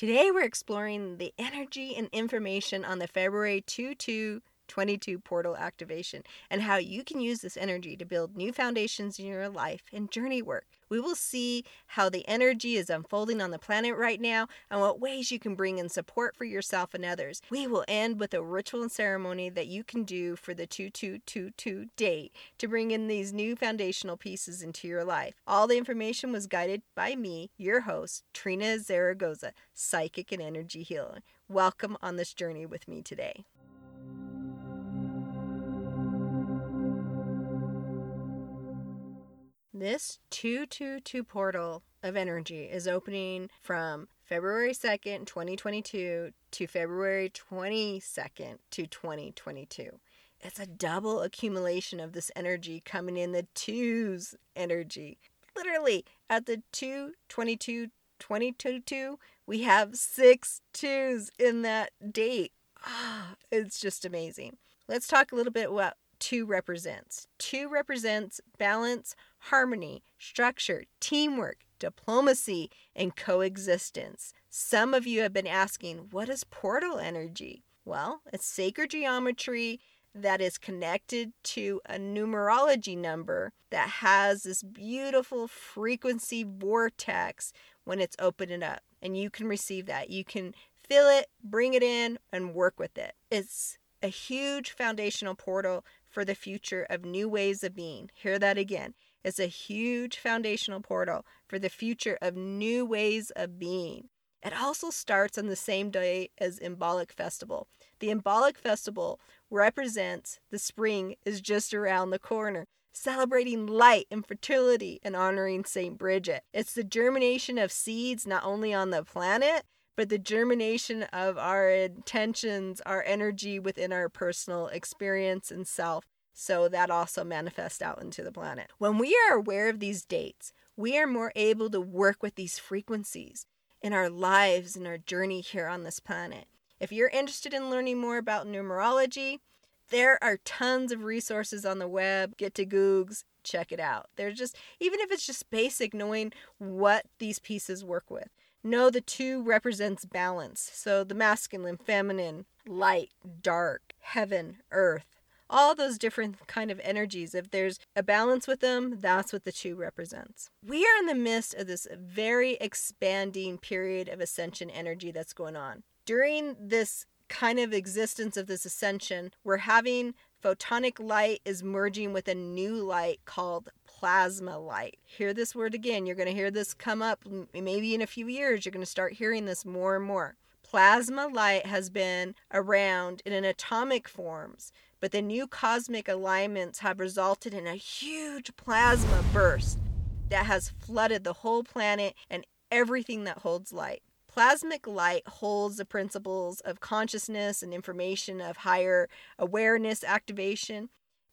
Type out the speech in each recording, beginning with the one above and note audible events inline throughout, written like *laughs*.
Today we're exploring the energy and information on the February 2 2 22 portal activation and how you can use this energy to build new foundations in your life and journey work. We will see how the energy is unfolding on the planet right now and what ways you can bring in support for yourself and others. We will end with a ritual and ceremony that you can do for the 2222 date to bring in these new foundational pieces into your life. All the information was guided by me, your host, Trina Zaragoza, psychic and energy healer. Welcome on this journey with me today. This 222 portal of energy is opening from February 2nd, 2022 to February 22nd to 2022. It's a double accumulation of this energy coming in the twos energy. Literally, at the 222 2022, we have six twos in that date. Oh, *gasps* it's just amazing. Let's talk a little bit about two represents. Two represents balance, harmony, structure, teamwork, diplomacy, and coexistence. Some of you have been asking, what is portal energy? Well, it's sacred geometry that is connected to a numerology number that has this beautiful frequency vortex when it's opening up. And you can receive that. You can feel it, bring it in, and work with it. It's a huge foundational portal for the future of new ways of being. Hear that again. It's a huge foundational portal for the future of new ways of being. It also starts on the same day as Imbolc Festival. The Imbolc Festival represents the spring is just around the corner, celebrating light and fertility and honoring St. Bridget. It's the germination of seeds not only on the planet, but the germination of our intentions, our energy within our personal experience and self. So that also manifests out into the planet. When we are aware of these dates, we are more able to work with these frequencies in our lives and our journey here on this planet. If you're interested in learning more about numerology, there are tons of resources on the web. Get to Googs, check it out. There's just, even if it's just basic, knowing what these pieces work with. Know the two represents balance. So the masculine, feminine, light, dark, heaven, earth, all those different kind of energies. If there's a balance with them, that's what the two represents. We are in the midst of this very expanding period of ascension energy that's going on. During this kind of existence of this ascension, we're having photonic light is merging with a new light called plasma light. Hear this word again. You're going to hear this come up maybe in a few years. You're going to start hearing this more and more. Plasma light has been around in an atomic forms, but the new cosmic alignments have resulted in a huge plasma burst that has flooded the whole planet and everything that holds light. Plasmic light holds the principles of consciousness and information of higher awareness activation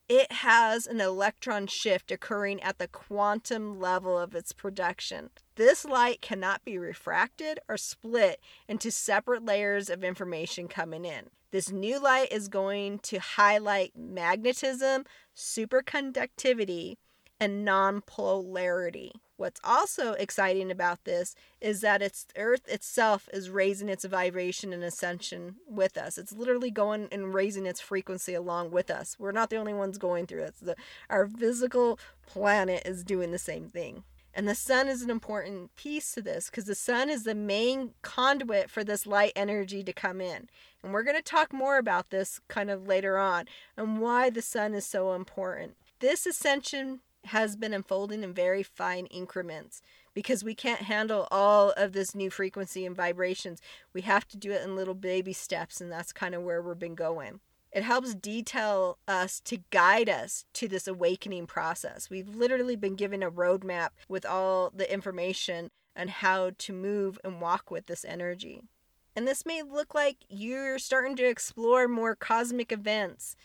it has an electron shift occurring at the quantum level of its production. This light cannot be refracted or split into separate layers of information coming in. This new light is going to highlight magnetism, superconductivity, and non-polarity. What's also exciting about this is that it's Earth itself is raising its vibration and ascension with us. It's literally going and raising its frequency along with us. We're not the only ones going through it. The, our physical planet is doing the same thing. And the sun is an important piece to this because the sun is the main conduit for this light energy to come in. And we're going to talk more about this kind of later on and why the sun is so important. This ascension has been unfolding in very fine increments because we can't handle all of this new frequency and vibrations. We have to do it in little baby steps, and that's kind of where we've been going. It helps detail us to guide us to this awakening process. We've literally been given a roadmap with all the information on how to move and walk with this energy. And this may look like you're starting to explore more cosmic events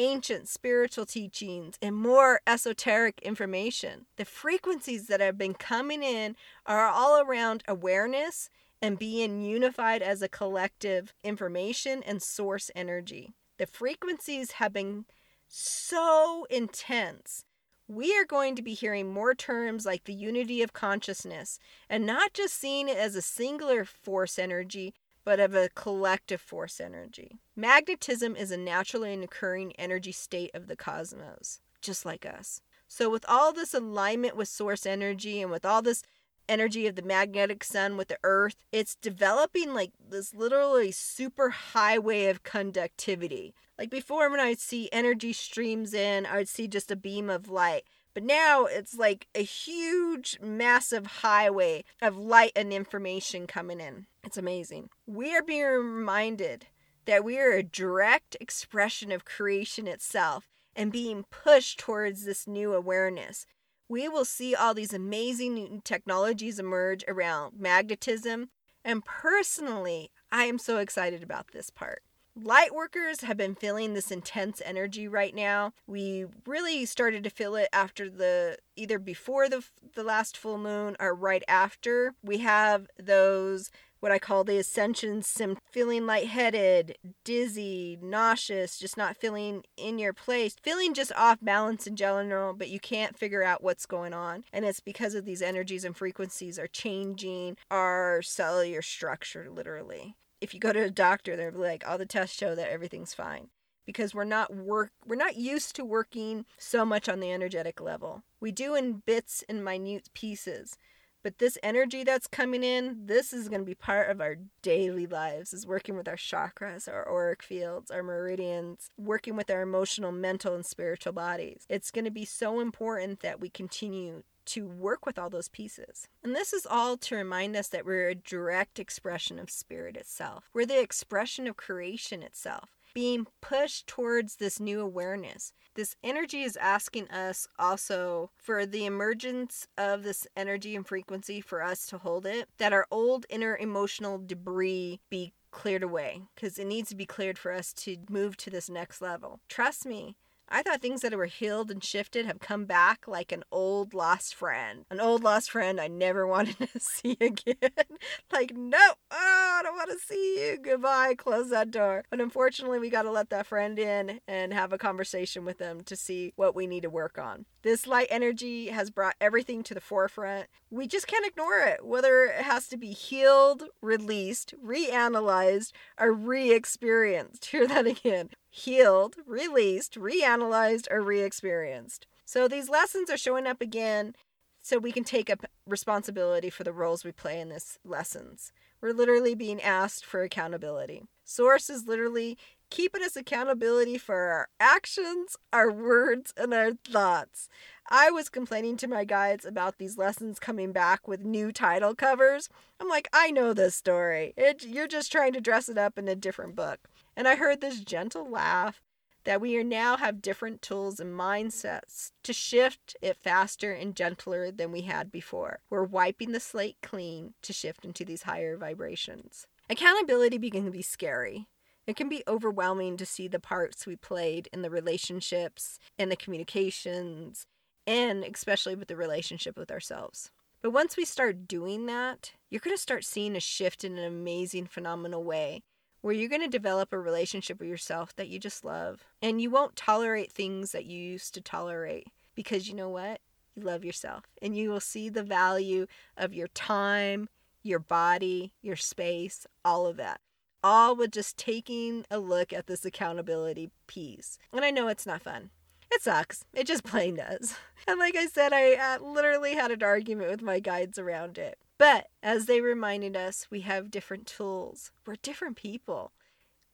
ancient spiritual teachings and more esoteric information. The frequencies that have been coming in are all around awareness and being unified as a collective information and source energy. The frequencies have been so intense we are going to be hearing more terms like the unity of consciousness and not just seeing it as a singular force energy, but of a collective force energy. Magnetism is a naturally occurring energy state of the cosmos, just like us. So, with all this alignment with source energy and with all this energy of the magnetic sun with the earth, it's developing like this literally super highway of conductivity. Like before, when I'd see energy streams in, I would see just a beam of light. But now it's like a huge, massive highway of light and information coming in. It's amazing. We are being reminded that we are a direct expression of creation itself and being pushed towards this new awareness. We will see all these amazing new technologies emerge around magnetism. And personally, I am so excited about this part. Light workers have been feeling this intense energy right now. We really started to feel it after the either before the the last full moon or right after. We have those what I call the ascension sim feeling lightheaded, dizzy, nauseous, just not feeling in your place, feeling just off balance in general, but you can't figure out what's going on. And it's because of these energies and frequencies are changing our cellular structure literally if you go to a doctor, they're like, all the tests show that everything's fine because we're not work we're not used to working so much on the energetic level. We do in bits and minute pieces. But this energy that's coming in, this is going to be part of our daily lives, is working with our chakras, our auric fields, our meridians, working with our emotional, mental, and spiritual bodies. It's going to be so important that we continue to work with all those pieces. And this is all to remind us that we're a direct expression of spirit itself. We're the expression of creation itself, being pushed towards this new awareness. This energy is asking us also for the emergence of this energy and frequency for us to hold it, that our old inner emotional debris be cleared away because it needs to be cleared for us to move to this next level. Trust me, I thought things that were healed and shifted have come back like an old lost friend. An old lost friend I never *laughs* wanted to see again. *laughs* like, no, oh, I don't want to see you. Goodbye. Close that door. But unfortunately, we got to let that friend in and have a conversation with them to see what we need to work on. This light energy has brought everything to the forefront. We just can't ignore it, whether it has to be healed, released, reanalyzed, or re experienced. *laughs* Hear that again healed, released, reanalyzed, or re experienced. So these lessons are showing up again so we can take up responsibility for the roles we play in these lessons. We're literally being asked for accountability. Source is literally keeping us accountability for our actions, our words, and our thoughts. I was complaining to my guides about these lessons coming back with new title covers. I'm like, I know this story. It, you're just trying to dress it up in a different book. And I heard this gentle laugh that we now have different tools and mindsets to shift it faster and gentler than we had before. We're wiping the slate clean to shift into these higher vibrations. Accountability begins to be scary. It can be overwhelming to see the parts we played in the relationships and the communications, and especially with the relationship with ourselves. But once we start doing that, you're going to start seeing a shift in an amazing, phenomenal way where you're going to develop a relationship with yourself that you just love. And you won't tolerate things that you used to tolerate because you know what? You love yourself. And you will see the value of your time, your body, your space, all of that. All with just taking a look at this accountability piece. And I know it's not fun. It sucks. It just *laughs* plain does. And like I said, I uh, literally had an argument with my guides around it. But as they reminded us, we have different tools. We're different people.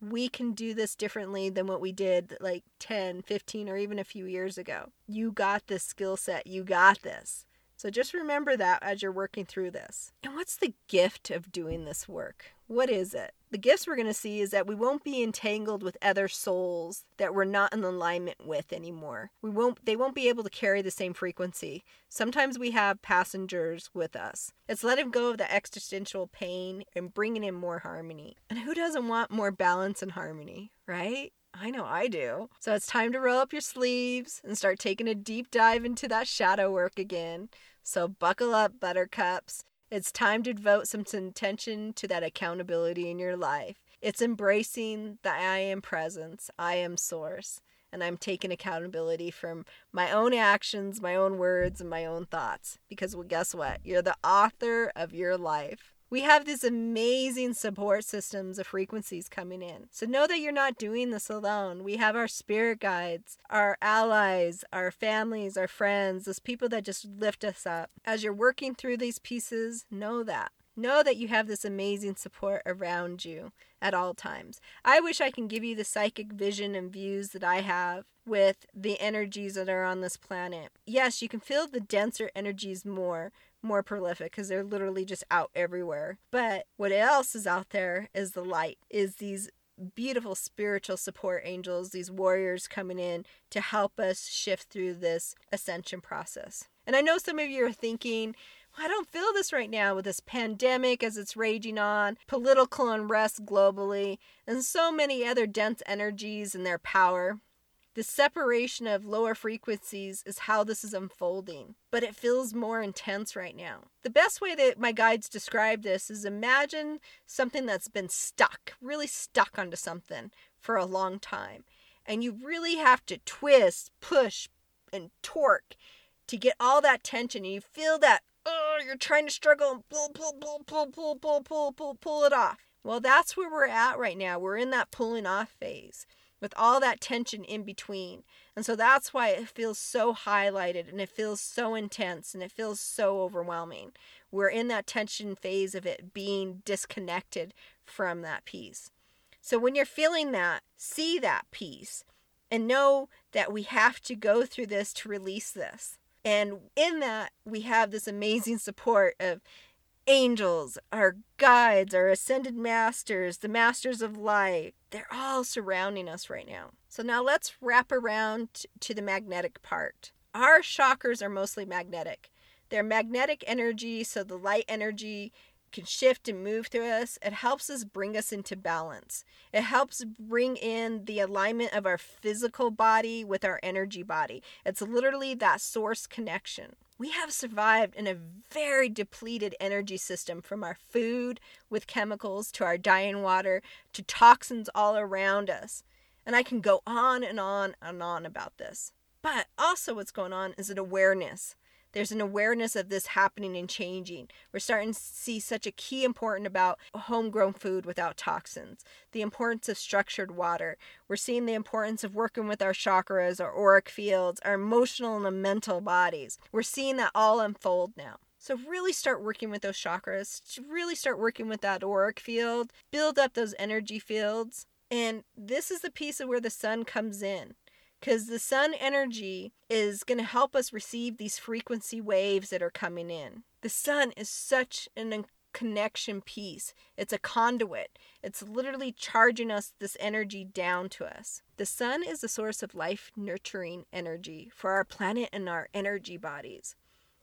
We can do this differently than what we did like 10, 15, or even a few years ago. You got this skill set. You got this. So just remember that as you're working through this. And what's the gift of doing this work? What is it? The gifts we're going to see is that we won't be entangled with other souls that we're not in alignment with anymore. We won't they won't be able to carry the same frequency. Sometimes we have passengers with us. It's letting go of the existential pain and bringing in more harmony. And who doesn't want more balance and harmony, right? I know I do. So it's time to roll up your sleeves and start taking a deep dive into that shadow work again. So buckle up, buttercups. It's time to devote some attention to that accountability in your life. It's embracing the I am presence, I am source. and I'm taking accountability from my own actions, my own words, and my own thoughts. Because well, guess what? You're the author of your life. We have these amazing support systems of frequencies coming in. So know that you're not doing this alone. We have our spirit guides, our allies, our families, our friends, those people that just lift us up. As you're working through these pieces, know that. Know that you have this amazing support around you at all times. I wish I can give you the psychic vision and views that I have with the energies that are on this planet. Yes, you can feel the denser energies more, more prolific because they're literally just out everywhere. But what else is out there is the light, is these beautiful spiritual support angels, these warriors coming in to help us shift through this ascension process. And I know some of you are thinking, I don't feel this right now with this pandemic as it's raging on, political unrest globally, and so many other dense energies and their power. The separation of lower frequencies is how this is unfolding, but it feels more intense right now. The best way that my guides describe this is imagine something that's been stuck, really stuck onto something for a long time, and you really have to twist, push, and torque to get all that tension, and you feel that oh, you're trying to struggle and pull, pull, pull, pull, pull, pull, pull, pull, pull it off. Well, that's where we're at right now. We're in that pulling off phase with all that tension in between. And so that's why it feels so highlighted and it feels so intense and it feels so overwhelming. We're in that tension phase of it being disconnected from that piece. So when you're feeling that, see that piece and know that we have to go through this to release this. And in that, we have this amazing support of angels, our guides, our ascended masters, the masters of light. They're all surrounding us right now. So now let's wrap around to the magnetic part. Our chakras are mostly magnetic. They're magnetic energy, so the light energy can shift and move through us. It helps us bring us into balance. It helps bring in the alignment of our physical body with our energy body. It's literally that source connection. We have survived in a very depleted energy system from our food with chemicals to our dying water to toxins all around us. And I can go on and on and on about this. But also, what's going on is an awareness there's an awareness of this happening and changing. We're starting to see such a key important about homegrown food without toxins, the importance of structured water. We're seeing the importance of working with our chakras, our auric fields, our emotional and mental bodies. We're seeing that all unfold now. So really start working with those chakras, really start working with that auric field, build up those energy fields. And this is the piece of where the sun comes in because the sun energy is going to help us receive these frequency waves that are coming in. The sun is such an connection piece. It's a conduit. It's literally charging us this energy down to us. The sun is a source of life nurturing energy for our planet and our energy bodies.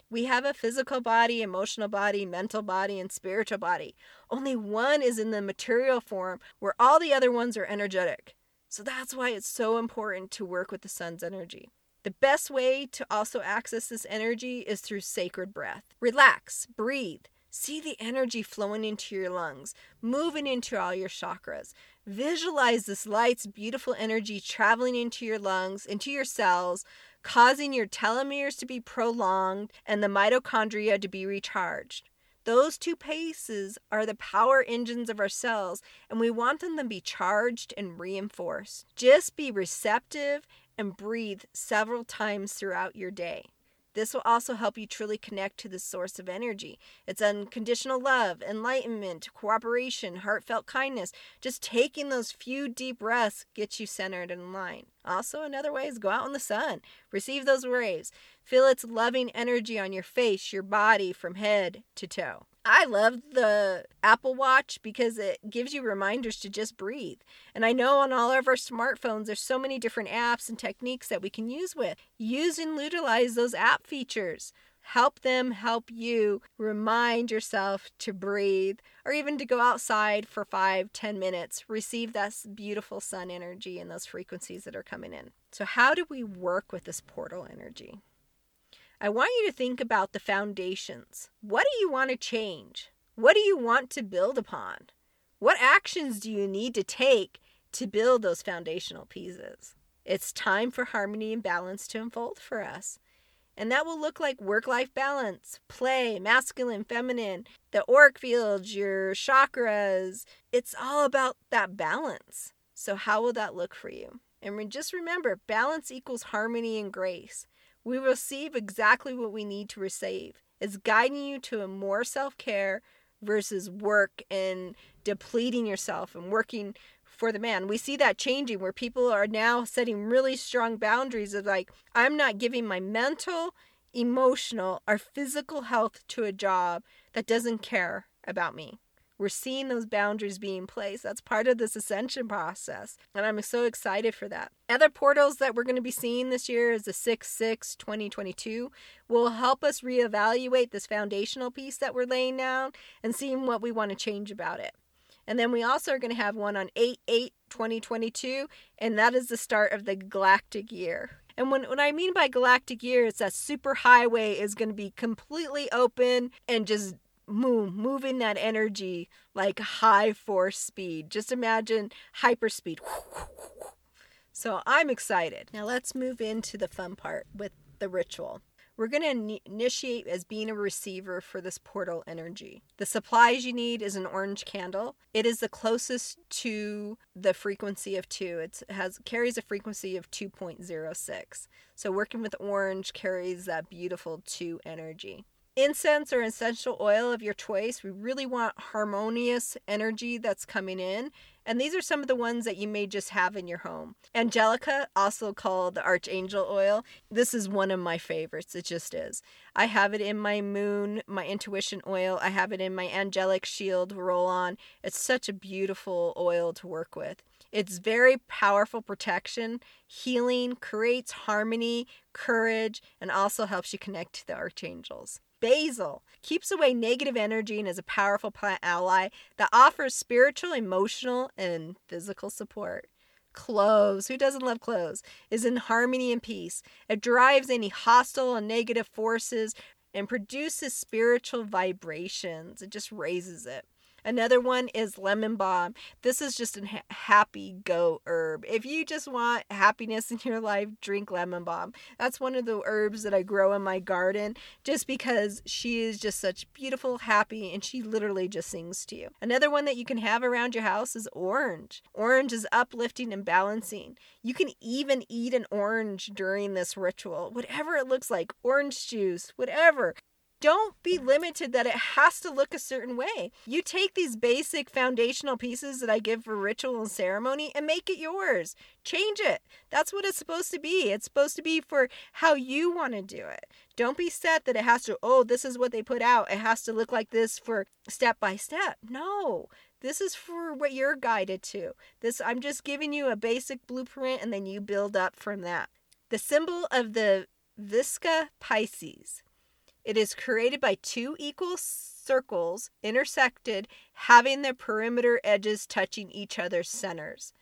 We have a physical body, emotional body, mental body, and spiritual body. Only one is in the material form where all the other ones are energetic. So that's why it's so important to work with the sun's energy. The best way to also access this energy is through sacred breath. Relax, breathe, see the energy flowing into your lungs, moving into all your chakras. Visualize this light's beautiful energy traveling into your lungs, into your cells, causing your telomeres to be prolonged and the mitochondria to be recharged. Those two paces are the power engines of our cells, and we want them to be charged and reinforced. Just be receptive and breathe several times throughout your day. This will also help you truly connect to the source of energy. It's unconditional love, enlightenment, cooperation, heartfelt kindness. Just taking those few deep breaths gets you centered and line. Also, another way is go out in the sun, receive those rays, feel its loving energy on your face, your body from head to toe. I love the Apple Watch because it gives you reminders to just breathe. And I know on all of our smartphones, there's so many different apps and techniques that we can use with. Use and utilize those app features. Help them help you remind yourself to breathe or even to go outside for five, ten minutes. Receive that beautiful sun energy and those frequencies that are coming in. So, how do we work with this portal energy? I want you to think about the foundations. What do you want to change? What do you want to build upon? What actions do you need to take to build those foundational pieces? It's time for harmony and balance to unfold for us. And that will look like work life balance, play, masculine, feminine, the auric fields, your chakras. It's all about that balance. So, how will that look for you? And just remember balance equals harmony and grace. We receive exactly what we need to receive. It's guiding you to a more self care versus work and depleting yourself and working for the man. We see that changing where people are now setting really strong boundaries of like, I'm not giving my mental, emotional, or physical health to a job that doesn't care about me. We're seeing those boundaries being placed. That's part of this ascension process. And I'm so excited for that. Other portals that we're going to be seeing this year is the 6 6 2022 will help us reevaluate this foundational piece that we're laying down and seeing what we want to change about it. And then we also are going to have one on 8 8 2022, and that is the start of the galactic year. And when, what I mean by galactic year, it's that super highway is going to be completely open and just move, moving that energy like high force speed. Just imagine hyperspeed. So I'm excited. Now let's move into the fun part with the ritual. We're going to initiate as being a receiver for this portal energy. The supplies you need is an orange candle. It is the closest to the frequency of 2. It has carries a frequency of 2.06. So working with orange carries that beautiful 2 energy incense or essential oil of your choice. We really want harmonious energy that's coming in. And these are some of the ones that you may just have in your home. Angelica, also called the Archangel oil, this is one of my favorites. It just is. I have it in my moon, my intuition oil. I have it in my angelic shield roll on. It's such a beautiful oil to work with. It's very powerful protection, healing, creates harmony, courage, and also helps you connect to the archangels. Basil keeps away negative energy and is a powerful plant ally that offers spiritual, emotional, and physical support. Cloves, who doesn't love cloves, is in harmony and peace. It drives any hostile and negative forces and produces spiritual vibrations. It just raises it. Another one is lemon balm. This is just a happy go herb. If you just want happiness in your life, drink lemon balm. That's one of the herbs that I grow in my garden just because she is just such beautiful, happy, and she literally just sings to you. Another one that you can have around your house is orange. Orange is uplifting and balancing. You can even eat an orange during this ritual, whatever it looks like orange juice, whatever don't be limited that it has to look a certain way. You take these basic foundational pieces that I give for ritual and ceremony and make it yours. Change it. That's what it's supposed to be. It's supposed to be for how you want to do it. Don't be set that it has to, oh, this is what they put out. It has to look like this for step by step. No. This is for what you're guided to. This I'm just giving you a basic blueprint and then you build up from that. The symbol of the Vesica Piscis it is created by two equal circles intersected, having their perimeter edges touching each other's centers.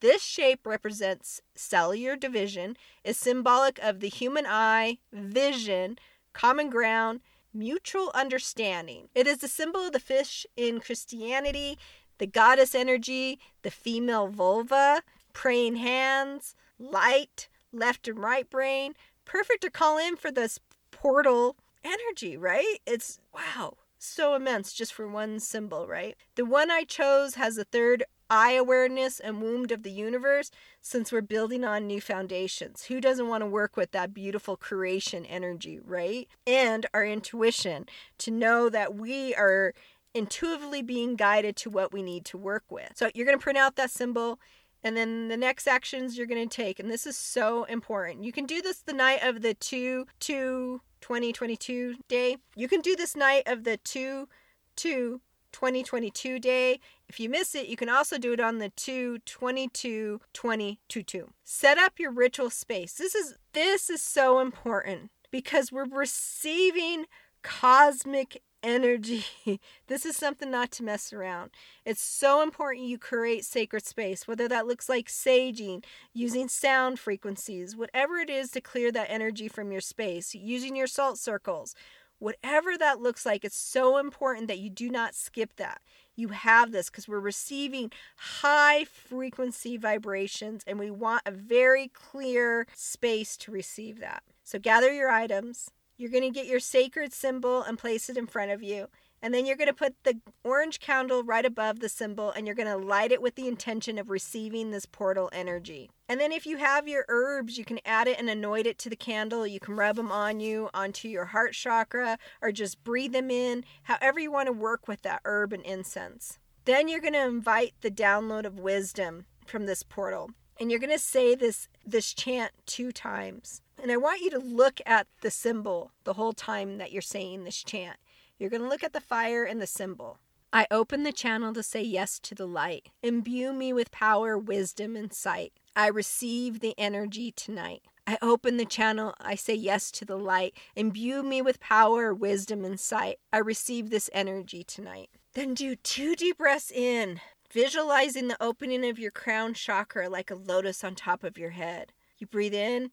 This shape represents cellular division, is symbolic of the human eye, vision, common ground, mutual understanding. It is the symbol of the fish in Christianity, the goddess energy, the female vulva, praying hands, light, left and right brain. Perfect to call in for this portal energy, right? It's wow, so immense just for one symbol, right? The one I chose has a third eye awareness and womb of the universe since we're building on new foundations. Who doesn't want to work with that beautiful creation energy, right? And our intuition to know that we are intuitively being guided to what we need to work with. So you're going to print out that symbol and then the next actions you're going to take and this is so important. You can do this the night of the 2 2 2022 day. You can do this night of the 2 2 2022 day. If you miss it, you can also do it on the 2 22 2022. Set up your ritual space. This is this is so important because we're receiving cosmic energy. *laughs* this is something not to mess around. It's so important you create sacred space, whether that looks like saging, using sound frequencies, whatever it is to clear that energy from your space, using your salt circles. Whatever that looks like, it's so important that you do not skip that. you have this because we're receiving high frequency vibrations and we want a very clear space to receive that. So gather your items. You're going to get your sacred symbol and place it in front of you. And then you're going to put the orange candle right above the symbol and you're going to light it with the intention of receiving this portal energy. And then if you have your herbs, you can add it and anoint it to the candle. You can rub them on you, onto your heart chakra, or just breathe them in, however you want to work with that herb and incense. Then you're going to invite the download of wisdom from this portal. And you're going to say this this chant two times. And I want you to look at the symbol the whole time that you're saying this chant. You're going to look at the fire and the symbol. I open the channel to say yes to the light. Imbue me with power, wisdom, and sight. I receive the energy tonight. I open the channel. I say yes to the light. Imbue me with power, wisdom, and sight. I receive this energy tonight. Then do two deep breaths in, visualizing the opening of your crown chakra like a lotus on top of your head. You breathe in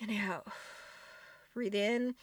and out. *sighs* Breathe in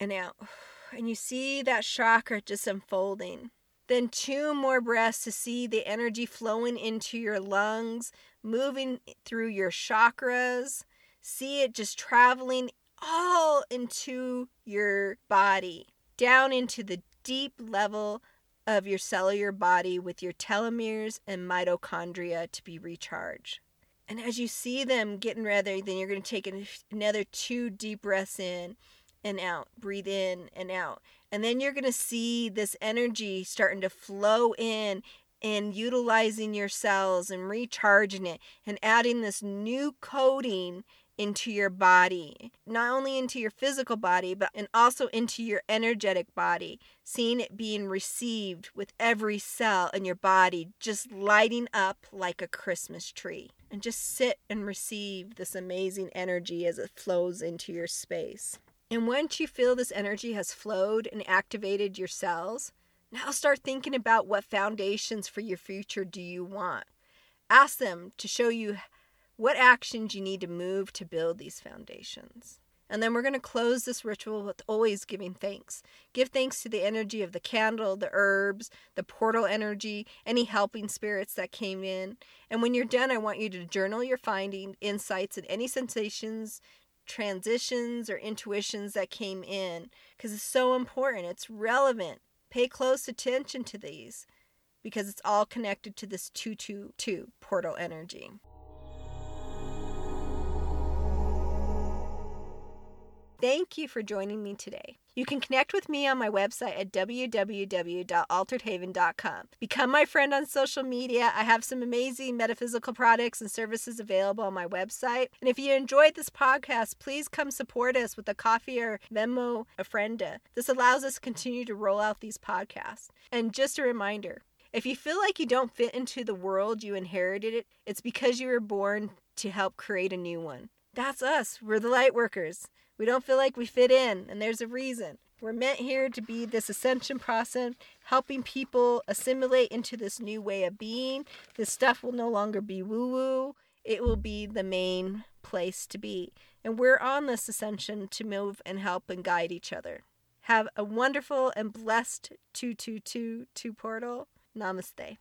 and out *sighs* and you see that chakra just unfolding. Then two more breaths to see the energy flowing into your lungs, moving through your chakras. See it just traveling all into your body, down into the deep level of your cellular body with your telomeres and mitochondria to be recharged. And as you see them getting ready, then you're going to take another two deep breaths in and out. Breathe in and out. And then you're going to see this energy starting to flow in and utilizing your cells and recharging it and adding this new coding into your body, not only into your physical body, but and also into your energetic body, seeing it being received with every cell in your body just lighting up like a Christmas tree. And just sit and receive this amazing energy as it flows into your space. And once you feel this energy has flowed and activated your cells, now start thinking about what foundations for your future do you want. Ask them to show you what actions you need to move to build these foundations. And then we're going to close this ritual with always giving thanks. Give thanks to the energy of the candle, the herbs, the portal energy, any helping spirits that came in. And when you're done, I want you to journal your findings, insights, and any sensations transitions or intuitions that came in because it's so important. It's relevant. Pay close attention to these because it's all connected to this 222 portal energy. Thank you for joining me today. You can connect with me on my website at www.alteredhaven.com. Become my friend on social media. I have some amazing metaphysical products and services available on my website. And if you enjoyed this podcast, please come support us with a coffee or memo a friend. This allows us to continue to roll out these podcasts. And just a reminder, if you feel like you don't fit into the world you inherited, it's because you were born to help create a new one. That's us. We're the light workers. We don't feel like we fit in, and there's a reason. We're meant here to be this ascension process, helping people assimilate into this new way of being. This stuff will no longer be woo woo, it will be the main place to be. And we're on this ascension to move and help and guide each other. Have a wonderful and blessed 2222 portal. Namaste.